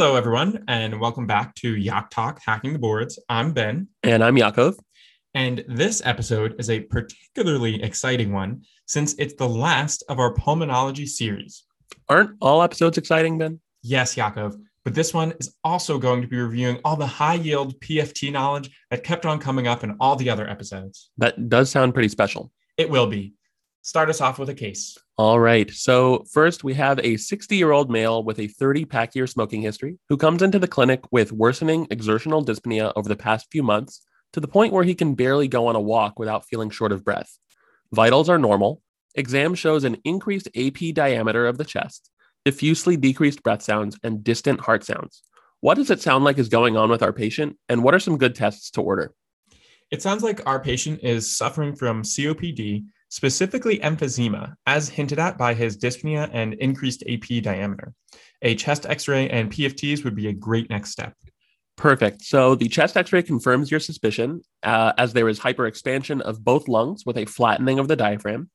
Hello, everyone, and welcome back to Yak Talk Hacking the Boards. I'm Ben. And I'm Yakov. And this episode is a particularly exciting one since it's the last of our pulmonology series. Aren't all episodes exciting, Ben? Yes, Yakov. But this one is also going to be reviewing all the high yield PFT knowledge that kept on coming up in all the other episodes. That does sound pretty special. It will be. Start us off with a case. All right. So, first, we have a 60 year old male with a 30 pack year smoking history who comes into the clinic with worsening exertional dyspnea over the past few months to the point where he can barely go on a walk without feeling short of breath. Vitals are normal. Exam shows an increased AP diameter of the chest, diffusely decreased breath sounds, and distant heart sounds. What does it sound like is going on with our patient, and what are some good tests to order? It sounds like our patient is suffering from COPD, specifically emphysema, as hinted at by his dyspnea and increased AP diameter. A chest x ray and PFTs would be a great next step. Perfect. So the chest x ray confirms your suspicion uh, as there is hyperexpansion of both lungs with a flattening of the diaphragm.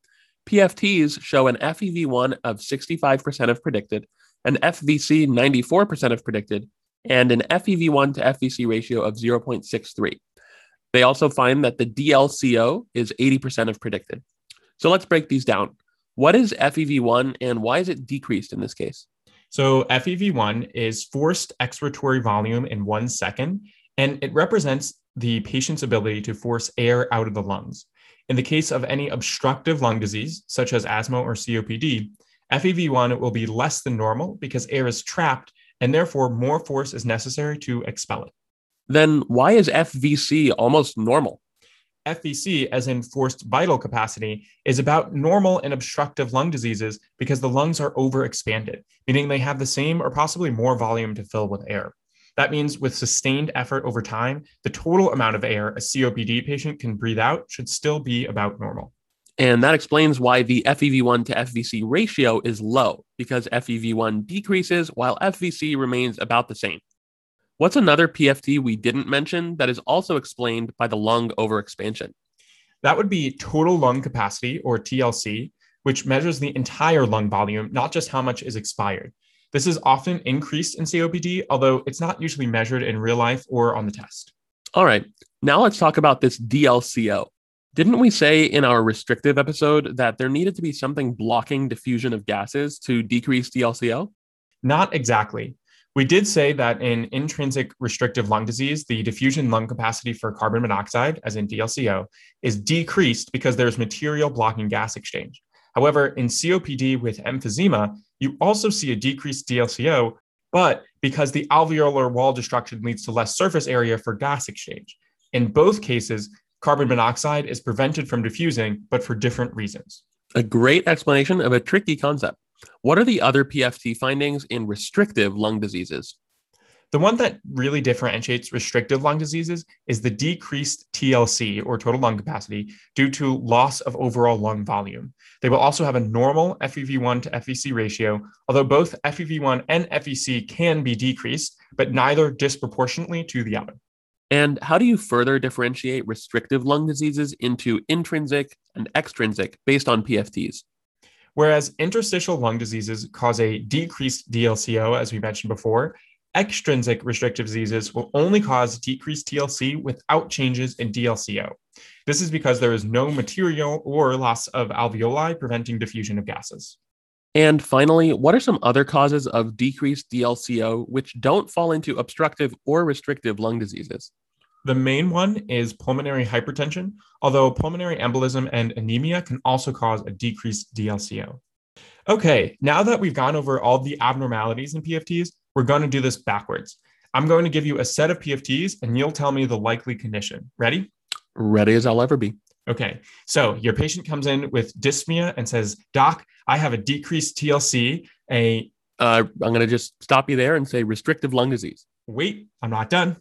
PFTs show an FEV1 of 65% of predicted, an FVC 94% of predicted, and an FEV1 to FVC ratio of 0.63. They also find that the DLCO is 80% of predicted. So let's break these down. What is FEV1 and why is it decreased in this case? So, FEV1 is forced expiratory volume in one second, and it represents the patient's ability to force air out of the lungs. In the case of any obstructive lung disease, such as asthma or COPD, FEV1 will be less than normal because air is trapped and therefore more force is necessary to expel it. Then why is FVC almost normal? FVC, as in forced vital capacity, is about normal and obstructive lung diseases because the lungs are overexpanded, meaning they have the same or possibly more volume to fill with air. That means with sustained effort over time, the total amount of air a COPD patient can breathe out should still be about normal. And that explains why the FEV1 to FVC ratio is low, because FEV1 decreases while FVC remains about the same. What's another PFT we didn't mention that is also explained by the lung overexpansion? That would be total lung capacity, or TLC, which measures the entire lung volume, not just how much is expired. This is often increased in COPD, although it's not usually measured in real life or on the test. All right, now let's talk about this DLCO. Didn't we say in our restrictive episode that there needed to be something blocking diffusion of gases to decrease DLCO? Not exactly. We did say that in intrinsic restrictive lung disease, the diffusion lung capacity for carbon monoxide, as in DLCO, is decreased because there's material blocking gas exchange. However, in COPD with emphysema, you also see a decreased DLCO, but because the alveolar wall destruction leads to less surface area for gas exchange. In both cases, carbon monoxide is prevented from diffusing, but for different reasons. A great explanation of a tricky concept. What are the other PFT findings in restrictive lung diseases? The one that really differentiates restrictive lung diseases is the decreased TLC or total lung capacity due to loss of overall lung volume. They will also have a normal FEV1 to FVC ratio, although both FEV1 and FVC can be decreased, but neither disproportionately to the other. And how do you further differentiate restrictive lung diseases into intrinsic and extrinsic based on PFTs? Whereas interstitial lung diseases cause a decreased DLCO, as we mentioned before, extrinsic restrictive diseases will only cause decreased TLC without changes in DLCO. This is because there is no material or loss of alveoli preventing diffusion of gases. And finally, what are some other causes of decreased DLCO which don't fall into obstructive or restrictive lung diseases? The main one is pulmonary hypertension, although pulmonary embolism and anemia can also cause a decreased DLCO. Okay, now that we've gone over all the abnormalities in PFTs, we're going to do this backwards. I'm going to give you a set of PFTs and you'll tell me the likely condition. Ready? Ready as I'll ever be. Okay, so your patient comes in with dyspnea and says, Doc, I have a decreased TLC, a. Uh, I'm going to just stop you there and say restrictive lung disease. Wait, I'm not done.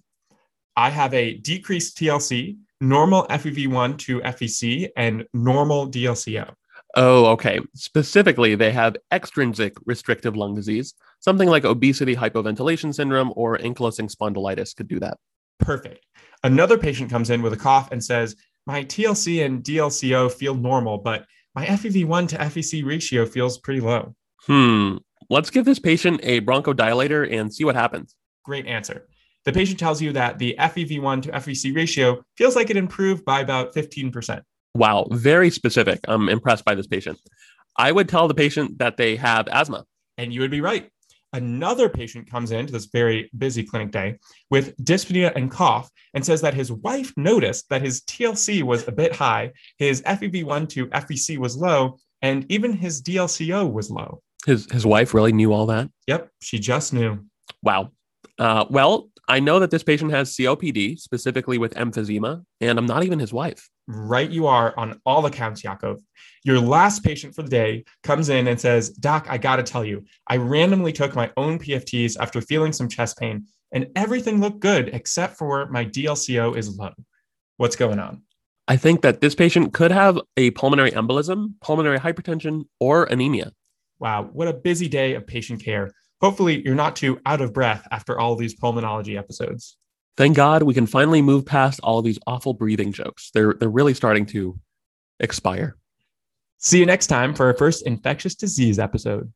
I have a decreased TLC, normal FEV1 to FVC, and normal DLCO. Oh, okay. Specifically, they have extrinsic restrictive lung disease. Something like obesity hypoventilation syndrome or ankylosing spondylitis could do that. Perfect. Another patient comes in with a cough and says, My TLC and DLCO feel normal, but my FEV1 to FVC ratio feels pretty low. Hmm. let's give this patient a bronchodilator and see what happens. Great answer. The patient tells you that the FEV1 to FVC ratio feels like it improved by about 15%. Wow, very specific. I'm impressed by this patient. I would tell the patient that they have asthma. And you would be right. Another patient comes into this very busy clinic day with dyspnea and cough and says that his wife noticed that his TLC was a bit high, his FEV1 to FVC was low, and even his DLCO was low. His his wife really knew all that. Yep, she just knew. Wow. Uh, well, I know that this patient has COPD, specifically with emphysema, and I'm not even his wife. Right, you are on all accounts, Yakov. Your last patient for the day comes in and says, Doc, I got to tell you, I randomly took my own PFTs after feeling some chest pain, and everything looked good except for my DLCO is low. What's going on? I think that this patient could have a pulmonary embolism, pulmonary hypertension, or anemia. Wow, what a busy day of patient care. Hopefully, you're not too out of breath after all these pulmonology episodes. Thank God we can finally move past all these awful breathing jokes. They're, they're really starting to expire. See you next time for our first infectious disease episode.